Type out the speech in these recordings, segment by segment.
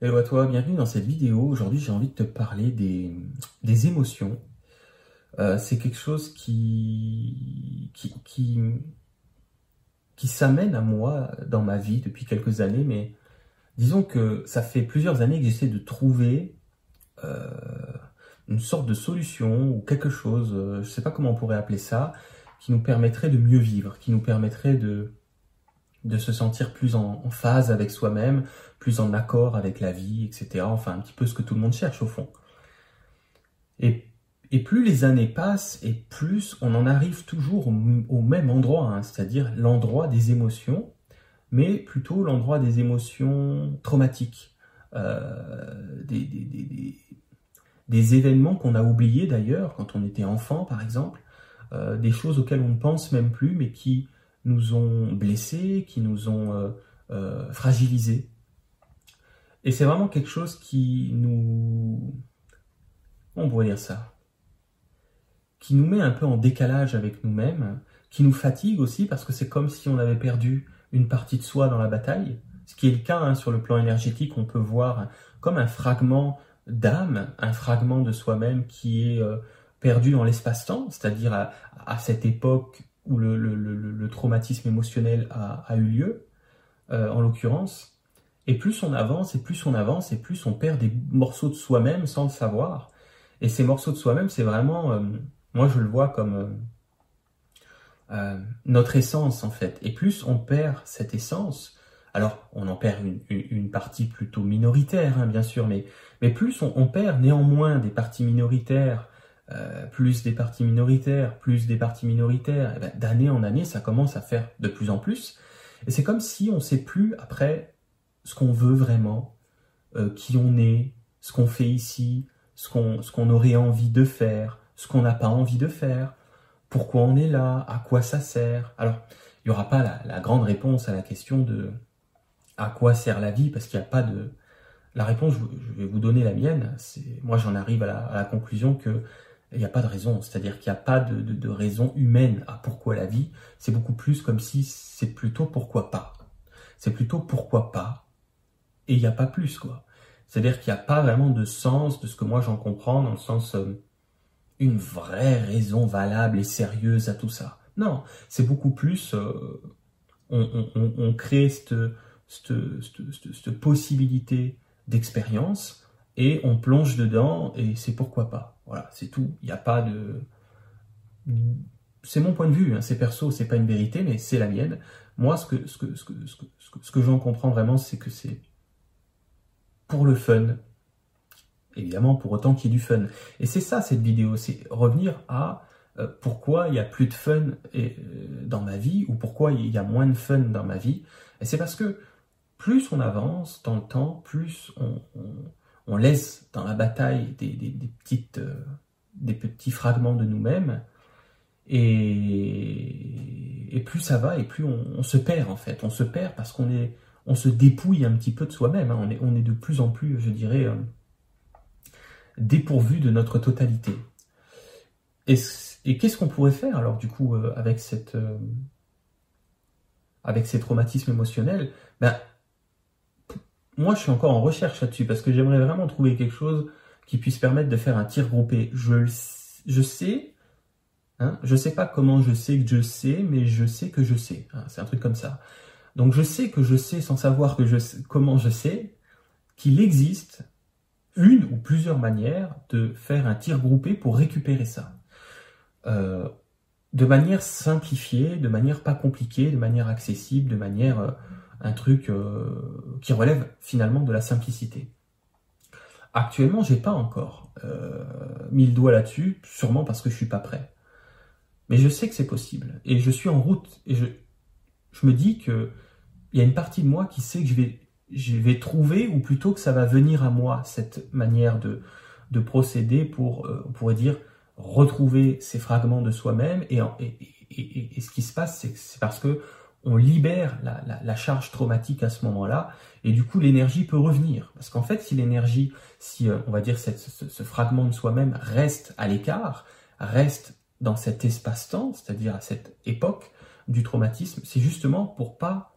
Hello à toi, bienvenue dans cette vidéo. Aujourd'hui, j'ai envie de te parler des, émotions. Euh, c'est quelque chose qui, qui, qui, qui s'amène à moi dans ma vie depuis quelques années, mais disons que ça fait plusieurs années que j'essaie de trouver euh, une sorte de solution ou quelque chose, euh, je ne sais pas comment on pourrait appeler ça, qui nous permettrait de mieux vivre, qui nous permettrait de, de se sentir plus en, phase avec soi-même, plus en accord avec la vie, etc. Enfin, un petit peu ce que tout le monde cherche au fond. Et, plus les années passent, et plus on en arrive toujours au, même endroit, hein, c'est-à-dire l'endroit des émotions, mais plutôt l'endroit des émotions traumatiques, euh, des, des, événements qu'on a oubliés d'ailleurs quand on était enfant, par exemple, euh, des choses auxquelles on ne pense même plus, mais qui nous ont blessés, qui nous ont euh, euh, fragilisés. Et c'est vraiment quelque chose qui nous... On pourrait dire ça Qui nous met un peu en décalage avec nous-mêmes, qui nous fatigue aussi parce que c'est comme si on avait perdu une partie de soi dans la bataille, ce qui est le cas hein, sur le plan énergétique, on peut voir comme un fragment d'âme, un fragment de soi-même qui est euh, perdu dans l'espace-temps, c'est-à-dire à, cette époque où le, traumatisme émotionnel a, eu lieu, euh, en l'occurrence. Et plus on avance, et plus on avance, et plus on perd des morceaux de soi-même sans le savoir. Et ces morceaux de soi-même, c'est vraiment, euh, moi je le vois comme euh, notre essence en fait. Et plus on perd cette essence, alors on en perd une, partie plutôt minoritaire, hein, bien sûr, mais, mais plus on, on, perd néanmoins des parties minoritaires euh, plus des partis minoritaires, plus des partis minoritaires, eh ben, d'année en année, ça commence à faire de plus en plus. Et c'est comme si on ne sait plus après ce qu'on veut vraiment, euh, qui on est, ce qu'on fait ici, ce qu'on aurait envie de faire, ce qu'on n'a pas envie de faire, pourquoi on est là, à quoi ça sert. Alors, il n'y aura pas la, la, grande réponse à la question de à quoi sert la vie, parce qu'il n'y a pas de... La réponse, je, vais vous donner la mienne. Moi, j'en arrive à la conclusion que il n'y a pas de raison, c'est-à-dire qu'il n'y a pas de, raison humaine à pourquoi la vie, c'est beaucoup plus comme si c'est plutôt pourquoi pas. C'est plutôt pourquoi pas, et il n'y a pas plus, quoi. C'est-à-dire qu'il n'y a pas vraiment de sens de ce que moi j'en comprends, dans le sens euh, une vraie raison valable et sérieuse à tout ça. Non, c'est beaucoup plus, euh, on, crée cette, cette possibilité d'expérience, et on plonge dedans et c'est pourquoi pas. Voilà, c'est tout. Il n'y a pas de. C'est mon point de vue, hein. c'est perso, c'est pas une vérité, mais c'est la mienne. Moi, ce que, ce que, ce que, ce que, j'en comprends vraiment, c'est que c'est pour le fun. Évidemment, pour autant qu'il y ait du fun. Et c'est ça, cette vidéo, c'est revenir à euh, pourquoi il y a plus de fun euh, dans ma vie ou pourquoi il y a moins de fun dans ma vie. Et c'est parce que plus on avance dans le temps, plus on laisse dans la bataille des, petites, euh, des petits fragments de nous-mêmes, et, plus ça va, et plus on, se perd en fait. On se perd parce qu'on est, on se dépouille un petit peu de soi-même. Hein. On, est, on est de plus en plus, je dirais, euh, dépourvu de notre totalité. Et, qu'est-ce qu'on pourrait faire alors du coup euh, avec cette avec ces traumatismes émotionnels? Ben, moi, je suis encore en recherche là-dessus parce que j'aimerais vraiment trouver quelque chose qui puisse permettre de faire un tir groupé. Je, je sais, hein, je sais pas comment je sais que je sais, mais je sais que je sais. Hein, c'est un truc comme ça. Donc, je sais que je sais sans savoir que je comment je sais qu'il existe une ou plusieurs manières de faire un tir groupé pour récupérer ça. Euh, de manière simplifiée, de manière pas compliquée, de manière accessible, de manière euh, un truc euh, qui relève finalement de la simplicité. Actuellement, j'ai pas encore euh, mis le doigt là-dessus, sûrement parce que je suis pas prêt. Mais je sais que c'est possible et je suis en route et je, me dis que il y a une partie de moi qui sait que je vais trouver ou plutôt que ça va venir à moi cette manière de de procéder pour euh, on pourrait dire retrouver ces fragments de soi-même et, et, et, ce qui se passe c'est parce que on libère la, charge traumatique à ce moment-là, et du coup l'énergie peut revenir. Parce qu'en fait, si l'énergie, si euh, on va dire ce, fragment de soi-même reste à l'écart, reste dans cet espace-temps, c'est-à-dire à cette époque du traumatisme, c'est justement pour pas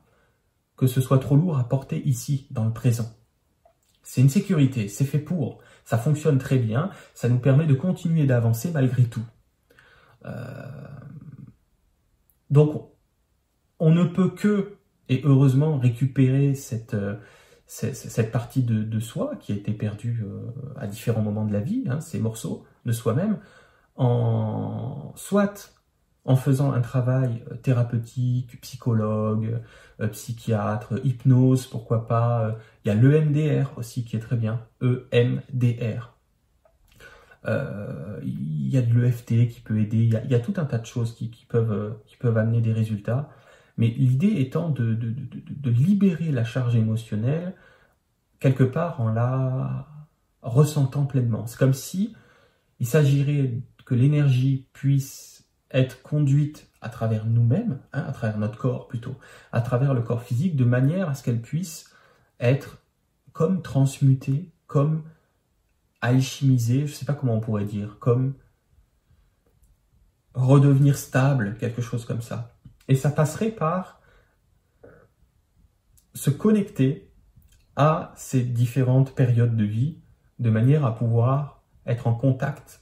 que ce soit trop lourd à porter ici, dans le présent. C'est une sécurité, c'est fait pour. Ça fonctionne très bien, ça nous permet de continuer d'avancer malgré tout. Euh, donc, on ne peut que, et heureusement, récupérer cette, euh, partie de, soi qui a été perdue euh, à différents moments de la vie, hein, ces morceaux de soi-même, en soit en faisant un travail euh, thérapeutique, psychologue, psychiatre, hypnose, pourquoi pas. Il y a l'EMDR aussi qui est très bien, EMDR. Il y a de l'EFT qui peut aider, il y, a, tout un tas de choses qui peuvent amener des résultats. Mais l'idée étant de, libérer la charge émotionnelle quelque part en la ressentant pleinement. C'est comme si il s'agirait que l'énergie puisse être conduite à travers nous-mêmes, hein, à travers notre corps plutôt, à travers le corps physique, de manière à ce qu'elle puisse être comme transmutée, comme alchimisée, je ne sais pas comment on pourrait dire, comme redevenir stable, quelque chose comme ça. Et ça passerait par se connecter à ces différentes périodes de vie, de manière à pouvoir être en contact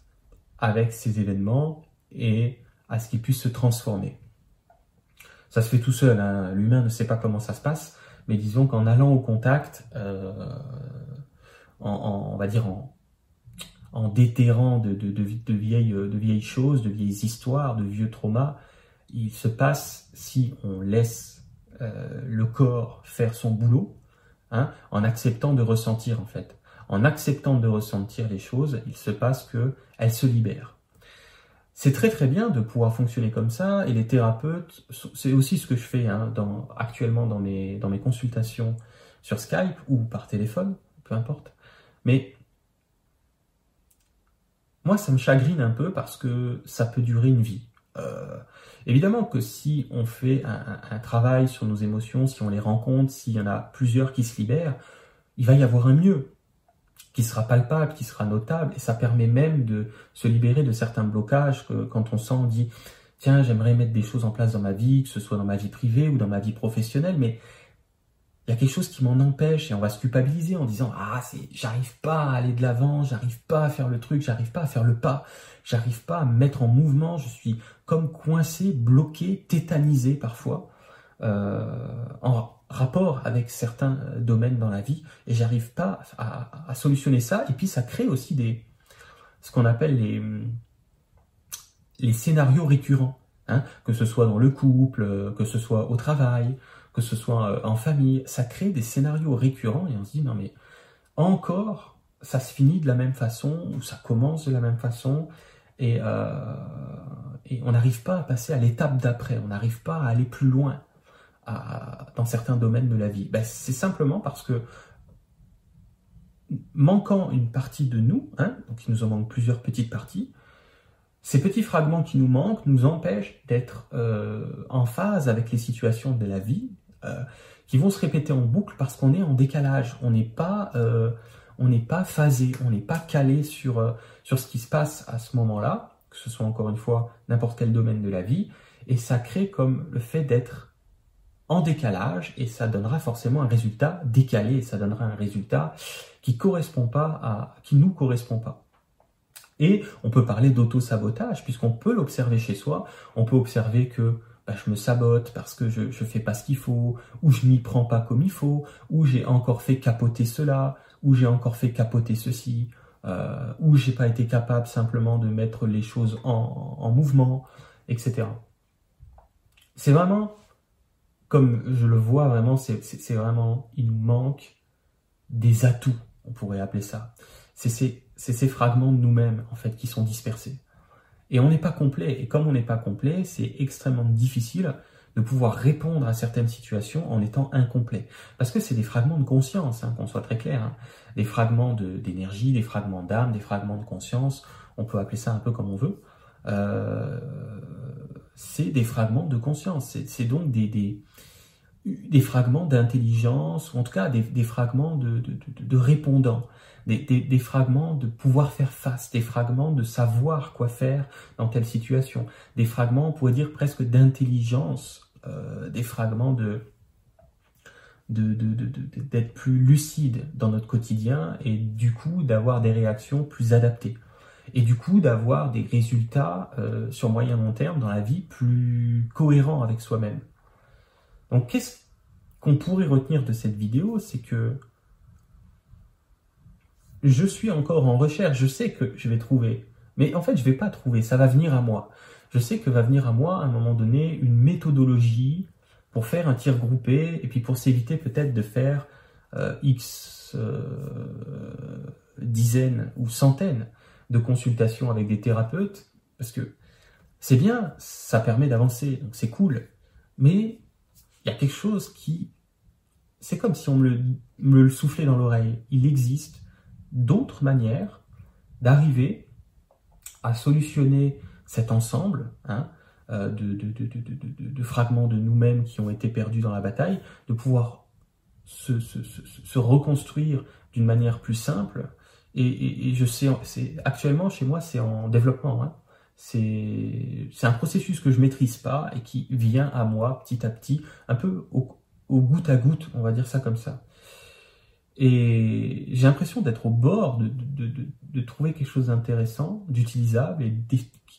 avec ces événements et à ce qu'il puisse se transformer. Ça se fait tout seul, hein. l'humain ne sait pas comment ça se passe, mais disons qu'en allant au contact, euh, on va dire en, déterrant de vieilles choses, de vieilles histoires, de vieux traumas, il se passe, si on laisse euh, le corps faire son boulot, hein, en acceptant de ressentir en fait, en acceptant de ressentir les choses, il se passe que elles se libèrent. C'est très très bien de pouvoir fonctionner comme ça et les thérapeutes, c'est aussi ce que je fais hein, actuellement dans mes consultations sur Skype ou par téléphone, peu importe. Mais moi, ça me chagrine un peu parce que ça peut durer une vie. Euh, évidemment que si on fait un, travail sur nos émotions, si on les rencontre, s'il y en a plusieurs qui se libèrent, il va y avoir un mieux qui sera palpable, qui sera notable, et ça permet même de se libérer de certains blocages que quand on sent, on dit, tiens, j'aimerais mettre des choses en place dans ma vie, que ce soit dans ma vie privée ou dans ma vie professionnelle, mais il y a quelque chose qui m'en empêche et on va se culpabiliser en disant ah j'arrive pas à aller de l'avant, j'arrive pas à faire le truc, j'arrive pas à faire le pas, j'arrive pas à me mettre en mouvement, je suis comme coincé, bloqué, tétanisé parfois euh, en rapport avec certains euh, domaines dans la vie et j'arrive pas à, solutionner ça. Et puis ça crée aussi des, ce qu'on appelle les, les scénarios récurrents, hein, que ce soit dans le couple, euh, que ce soit au travail, que ce soit en famille. Ça crée des scénarios récurrents et on se dit non mais encore ça se finit de la même façon ou ça commence de la même façon et, et on n'arrive pas à passer à l'étape d'après, on n'arrive pas à aller plus loin dans certains domaines de la vie. Ben, C'est simplement parce que manquant une partie de nous, hein, donc il nous en manque plusieurs petites parties, ces petits fragments qui nous manquent nous empêchent d'être euh, en phase avec les situations de la vie euh, qui vont se répéter en boucle parce qu'on est en décalage, on n'est pas, euh, on n'est pas phasé, on n'est pas calé sur, sur ce qui se passe à ce moment-là, que ce soit encore une fois n'importe quel domaine de la vie, et ça crée comme le fait d'être en décalage et ça donnera forcément un résultat décalé et ça donnera un résultat qui correspond pas à, qui nous correspond pas. Et on peut parler d'auto-sabotage puisqu'on peut l'observer chez soi. On peut observer que bah, je me sabote parce que je, je fais pas ce qu'il faut, ou je m'y prends pas comme il faut, ou j'ai encore fait capoter cela, ou j'ai encore fait capoter ceci, euh, ou j'ai pas été capable simplement de mettre les choses en, en mouvement, etc. C'est vraiment comme je le vois vraiment, c'est vraiment, il nous manque des atouts, on pourrait appeler ça. C'est ces, ces, fragments de nous-mêmes, en fait, qui sont dispersés. Et on n'est pas complet. Et comme on n'est pas complet, c'est extrêmement difficile de pouvoir répondre à certaines situations en étant incomplet. Parce que c'est des fragments de conscience, hein, qu'on soit très clair. Hein. Des fragments d'énergie, des fragments d'âme, des fragments de conscience. On peut appeler ça un peu comme on veut. Euh, c'est des fragments de conscience. C'est donc des, des, des fragments d'intelligence, ou en tout cas des, fragments de, répondants, des, des, fragments de pouvoir faire face, des fragments de savoir quoi faire dans telle situation, des fragments, on pourrait dire presque d'intelligence, euh, des fragments de, d'être plus lucide dans notre quotidien et du coup d'avoir des réactions plus adaptées. Et du coup d'avoir des résultats euh, sur moyen long terme dans la vie plus cohérents avec soi-même. Donc qu'est-ce qu'on pourrait retenir de cette vidéo? C'est que je suis encore en recherche, je sais que je vais trouver, mais en fait je vais pas trouver, ça va venir à moi. Je sais que va venir à moi à un moment donné une méthodologie, pour faire un tir groupé et puis pour s'éviter peut-être de faire euh, X euh, dizaines ou centaines de consultations avec des thérapeutes, parce que c'est bien, ça permet d'avancer, donc c'est cool, mais il y a quelque chose qui... C'est comme si on me le, soufflait dans l'oreille. Il existe d'autres manières d'arriver à solutionner cet ensemble, hein, euh, de, fragments de nous-mêmes qui ont été perdus dans la bataille, de pouvoir se, reconstruire d'une manière plus simple. Et, je sais, actuellement chez moi, c'est en développement. Hein. C'est un processus que je maîtrise pas et qui vient à moi petit à petit, un peu au, goutte à goutte, on va dire ça comme ça. Et j'ai l'impression d'être au bord de, de, de, trouver quelque chose d'intéressant, d'utilisable et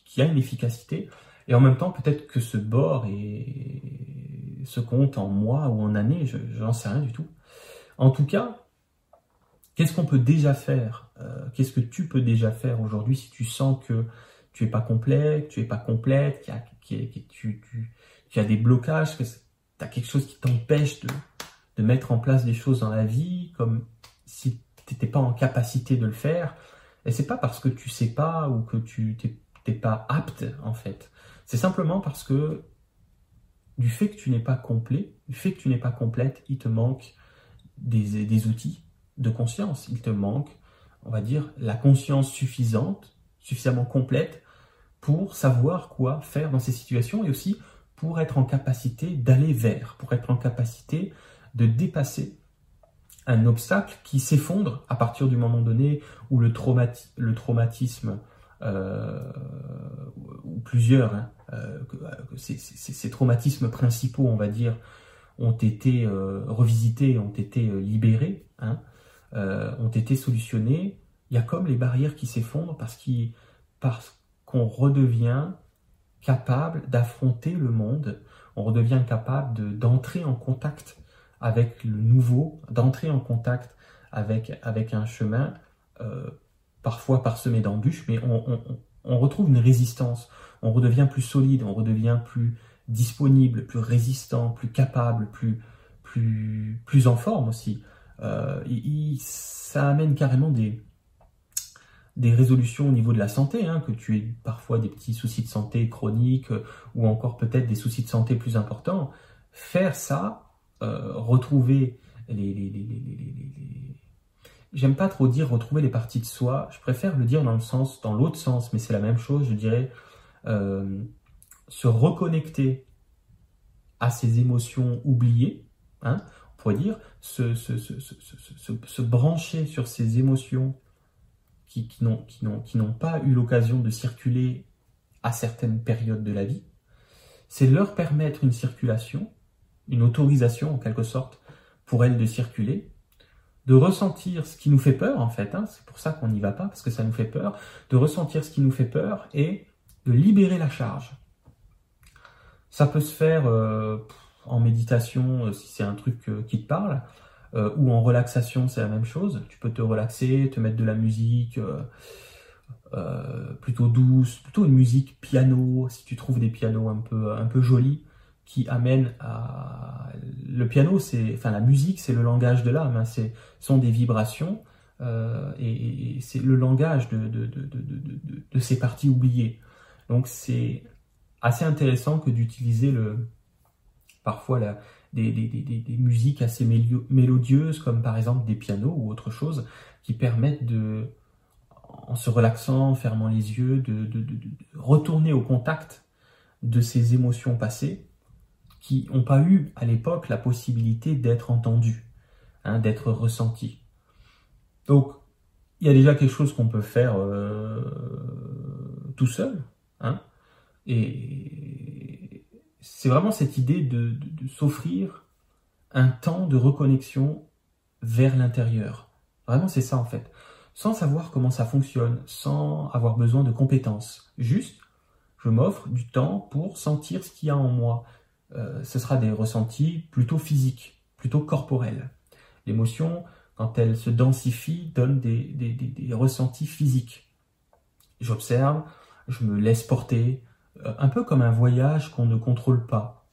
qui a une efficacité. Et en même temps, peut-être que ce bord se compte en mois ou en années, je n'en sais rien du tout. En tout cas, qu'est-ce qu'on peut déjà faire? Euh, Qu'est-ce que tu peux déjà faire aujourd'hui si tu sens que tu es pas complet, tu es pas complète, tu, tu, des blocages, tu as quelque chose qui t'empêche de, mettre en place des choses dans la vie, comme si tu n'étais pas en capacité de le faire. Et c'est pas parce que tu sais pas ou que tu n'es pas apte, en fait. C'est simplement parce que du fait que tu n'es pas complet, du fait que tu n'es pas complète, il te manque des, outils de conscience. Il te manque, on va dire, la conscience suffisante, suffisamment complète pour savoir quoi faire dans ces situations et aussi pour être en capacité d'aller vers, pour être en capacité de dépasser un obstacle qui s'effondre à partir du moment donné où le, traumatisme euh, ou plusieurs, hein, euh, ces, traumatismes principaux, on va dire, ont été euh, revisités, ont été libérés, hein, ont été solutionnés. Il y a comme les barrières qui s'effondrent parce qu'on redevient capable d'affronter le monde, on redevient capable d'entrer en contact avec le nouveau, d'entrer en contact avec, avec un chemin parfois parsemé d'embûches, mais on, retrouve une résistance, on redevient plus solide, on redevient plus disponible, plus résistant, plus capable, plus, plus, plus en forme aussi. Euh, ça amène carrément des, des résolutions au niveau de la santé, hein, que tu aies parfois des petits soucis de santé chroniques euh, ou encore peut-être des soucis de santé plus importants. Faire ça, euh, retrouver les, J'aime pas trop dire retrouver les parties de soi. Je préfère le dire dans le sens, dans l'autre sens, mais c'est la même chose. Je dirais euh, se reconnecter à ses émotions oubliées. Hein, on pourrait dire se, se, se, se brancher sur ces émotions qui, n'ont pas eu l'occasion de circuler à certaines périodes de la vie. C'est leur permettre une circulation, une autorisation en quelque sorte pour elles de circuler de ressentir ce qui nous fait peur, en fait, hein, c'est pour ça qu'on n'y va pas, parce que ça nous fait peur, de ressentir ce qui nous fait peur et de libérer la charge. Ça peut se faire euh, en méditation, euh, si c'est un truc euh, qui te parle, ou en relaxation, c'est la même chose. Tu peux te relaxer, te mettre de la musique plutôt douce, plutôt une musique piano, si tu trouves des pianos un peu, un peu jolis qui amène à le piano, c'est enfin la musique, c'est le langage de l'âme, hein, c'est sont des vibrations euh, et, c'est le langage de, de, de, de, ces parties oubliées. Donc c'est assez intéressant que d'utiliser le parfois la, des, des, des, des, musiques assez mélodieuses comme par exemple des pianos ou autre chose qui permettent de en se relaxant, en fermant les yeux, de, retourner au contact de ces émotions passées qui n'ont pas eu à l'époque la possibilité d'être entendus, hein, d'être ressentis. Donc, il y a déjà quelque chose qu'on peut faire euh, tout seul. Hein, et c'est vraiment cette idée de, s'offrir un temps de reconnexion vers l'intérieur. Vraiment, c'est ça en fait. Sans savoir comment ça fonctionne, sans avoir besoin de compétences. Juste, je m'offre du temps pour sentir ce qu'il y a en moi. Euh, ce sera des ressentis plutôt physiques, plutôt corporels. L'émotion, quand elle se densifie, donne des, ressentis physiques. J'observe, je me laisse porter, un peu comme un voyage qu'on ne contrôle pas.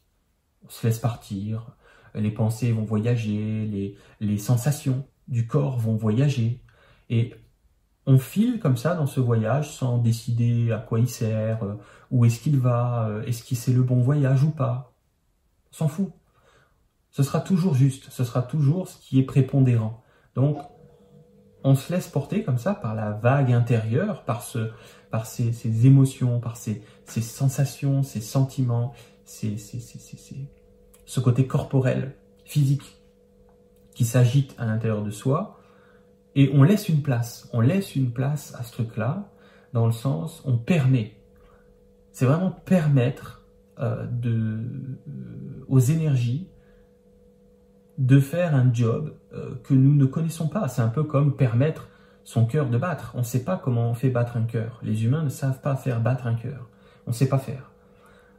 On se laisse partir, les pensées vont voyager, les, sensations du corps vont voyager. Et on file comme ça dans ce voyage sans décider à quoi il sert, euh, où est-ce qu'il va, euh, est-ce que c'est le bon voyage ou pas. On s'en fout. Ce sera toujours juste, ce sera toujours ce qui est prépondérant. Donc, on se laisse porter comme ça par la vague intérieure, par, ce, par ces, émotions, par ces, sensations, ces sentiments, ces, ce côté corporel, physique, qui s'agite à l'intérieur de soi, et on laisse une place, on laisse une place à ce truc-là, dans le sens, on permet, c'est vraiment permettre euh, euh, aux énergies de faire un job euh, que nous ne connaissons pas. C'est un peu comme permettre son cœur de battre. On ne sait pas comment on fait battre un cœur. Les humains ne savent pas faire battre un cœur. On ne sait pas faire.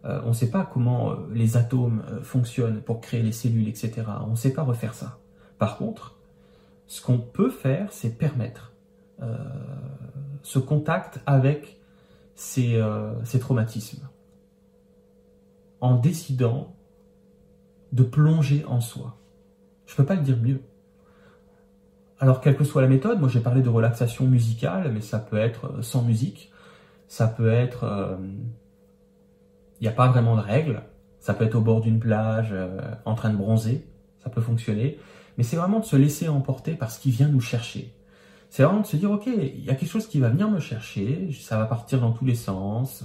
Euh, on ne sait pas comment euh, les atomes euh, fonctionnent pour créer les cellules, etc. On ne sait pas refaire ça. Par contre, ce qu'on peut faire, c'est permettre ce contact avec ces, ces traumatismes en décidant de plonger en soi. Je ne peux pas le dire mieux. Alors, quelle que soit la méthode, moi j'ai parlé de relaxation musicale, mais ça peut être sans musique, ça peut être il n'y a pas vraiment de règles. Ça peut être au bord d'une plage, euh, en train de bronzer, ça peut fonctionner. Mais c'est vraiment de se laisser emporter par ce qui vient nous chercher. C'est vraiment de se dire, ok, il y a quelque chose qui va venir me chercher, ça va partir dans tous les sens,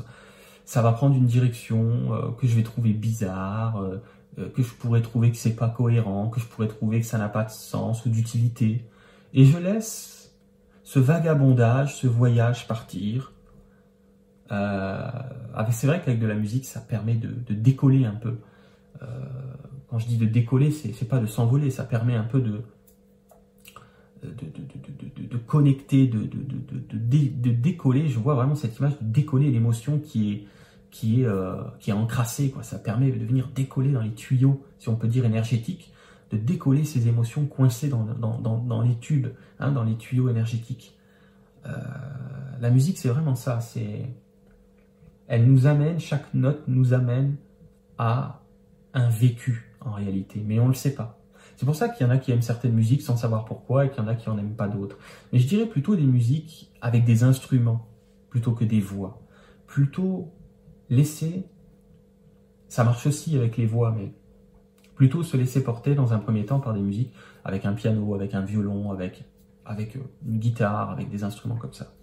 ça va prendre une direction euh, que je vais trouver bizarre, euh, que je pourrais trouver que c'est pas cohérent, que je pourrais trouver que ça n'a pas de sens ou d'utilité. Et je laisse ce vagabondage, ce voyage partir, euh, c'est vrai qu'avec de la musique, ça permet de, décoller un peu. Euh, quand je dis de décoller, c'est pas de s'envoler, ça permet un peu de, connecter, de, décoller. Je vois vraiment cette image de décoller l'émotion qui est, euh, encrassée. Ça permet de venir décoller dans les tuyaux, si on peut dire énergétiques, de décoller ces émotions coincées dans, dans, les tubes, hein, dans les tuyaux énergétiques. la musique, c'est vraiment ça. C'est elle nous amène, chaque note nous amène à un vécu en réalité, mais on ne le sait pas. C'est pour ça qu'il y en a qui aiment certaines musiques sans savoir pourquoi et qu'il y en a qui en aiment pas d'autres. Mais je dirais plutôt des musiques avec des instruments plutôt que des voix. Plutôt laisser, ça marche aussi avec les voix, mais plutôt se laisser porter dans un premier temps par des musiques avec un piano, avec un violon, avec, avec une guitare, avec des instruments comme ça.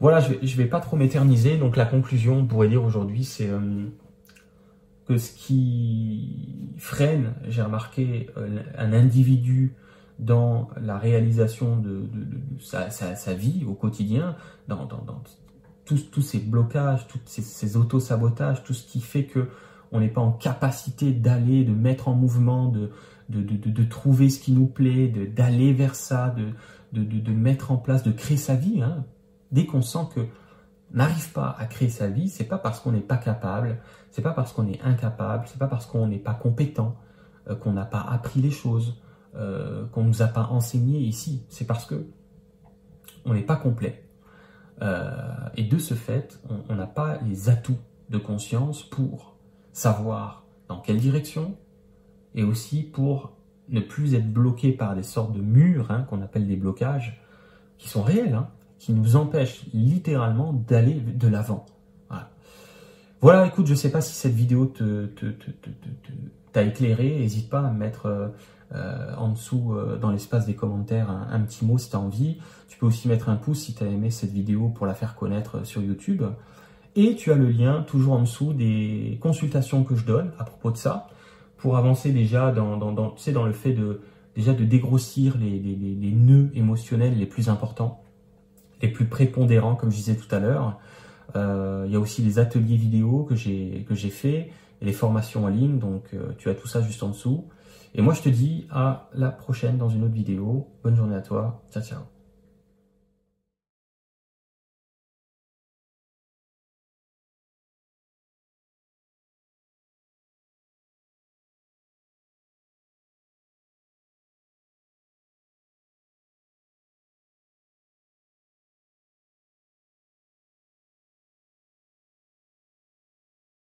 Voilà, je ne vais, pas trop m'éterniser. Donc la conclusion, on pourrait dire aujourd'hui, c'est euh, que ce qui freine, j'ai remarqué, euh, un individu dans la réalisation de, sa, vie au quotidien, dans, tous, ces blocages, tous ces, auto-sabotages, tout ce qui fait que on n'est pas en capacité d'aller, de mettre en mouvement, de, de, trouver ce qui nous plaît, d'aller vers ça, de, mettre en place, de créer sa vie. Hein dès qu'on sent que n'arrive pas à créer sa vie, c'est pas parce qu'on n'est pas capable, c'est pas parce qu'on est incapable, c'est pas parce qu'on n'est pas compétent, euh, qu'on n'a pas appris les choses, euh, qu'on nous a pas enseigné ici. C'est parce que on n'est pas complet. Euh, et de ce fait, on n'a pas les atouts de conscience pour savoir dans quelle direction et aussi pour ne plus être bloqué par des sortes de murs hein, qu'on appelle des blocages qui sont réels. Hein, qui nous empêche littéralement d'aller de l'avant. Voilà. écoute, je ne sais pas si cette vidéo te, t'a éclairé. N'hésite pas à mettre euh, euh, en dessous, euh, dans l'espace des commentaires, un, petit mot si tu as envie. Tu peux aussi mettre un pouce si tu as aimé cette vidéo pour la faire connaître sur YouTube. Et tu as le lien toujours en dessous des consultations que je donne à propos de ça, pour avancer déjà dans, dans, le fait de déjà de dégrossir les, les, nœuds émotionnels les plus importants les plus prépondérants, comme je disais tout à l'heure. Euh, il y a aussi les ateliers vidéo que j'ai que fait et les formations en ligne. Donc euh, tu as tout ça juste en dessous. Et moi, je te dis à la prochaine dans une autre vidéo. Bonne journée à toi. Ciao, ciao.